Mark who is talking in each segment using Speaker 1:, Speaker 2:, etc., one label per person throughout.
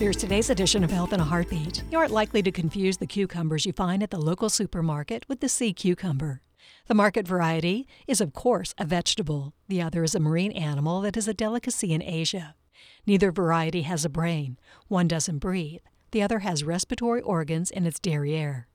Speaker 1: Here's today's edition of Health in a Heartbeat. You aren't likely to confuse the cucumbers you find at the local supermarket with the sea cucumber. The market variety is, of course, a vegetable. The other is a marine animal that is a delicacy in Asia. Neither variety has a brain. One doesn't breathe. The other has respiratory organs in its derriere.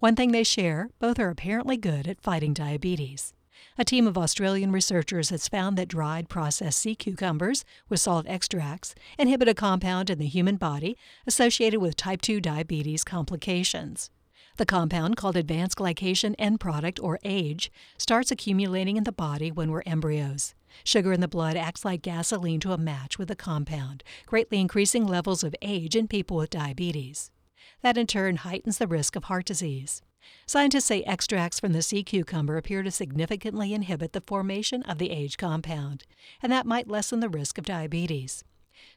Speaker 1: One thing they share both are apparently good at fighting diabetes. A team of Australian researchers has found that dried processed sea cucumbers with salt extracts inhibit a compound in the human body associated with type 2 diabetes complications. The compound, called advanced glycation end product or AGE, starts accumulating in the body when we're embryos. Sugar in the blood acts like gasoline to a match with the compound, greatly increasing levels of AGE in people with diabetes. That in turn heightens the risk of heart disease. Scientists say extracts from the sea cucumber appear to significantly inhibit the formation of the AGE compound, and that might lessen the risk of diabetes.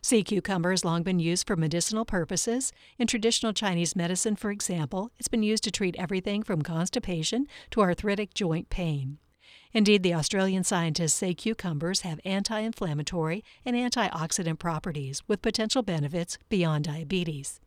Speaker 1: Sea cucumber has long been used for medicinal purposes. In traditional Chinese medicine, for example, it's been used to treat everything from constipation to arthritic joint pain. Indeed, the Australian scientists say cucumbers have anti inflammatory and antioxidant properties with potential benefits beyond diabetes.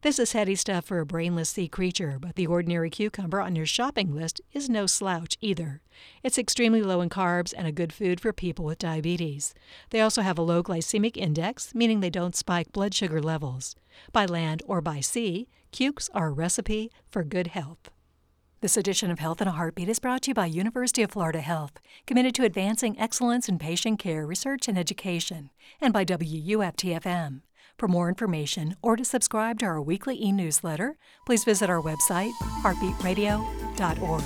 Speaker 1: This is heady stuff for a brainless sea creature, but the ordinary cucumber on your shopping list is no slouch either. It's extremely low in carbs and a good food for people with diabetes. They also have a low glycemic index, meaning they don't spike blood sugar levels. By land or by sea, cukes are a recipe for good health. This edition of Health in a Heartbeat is brought to you by University of Florida Health, committed to advancing excellence in patient care, research, and education, and by WUFTFM. For more information or to subscribe to our weekly e newsletter, please visit our website, heartbeatradio.org.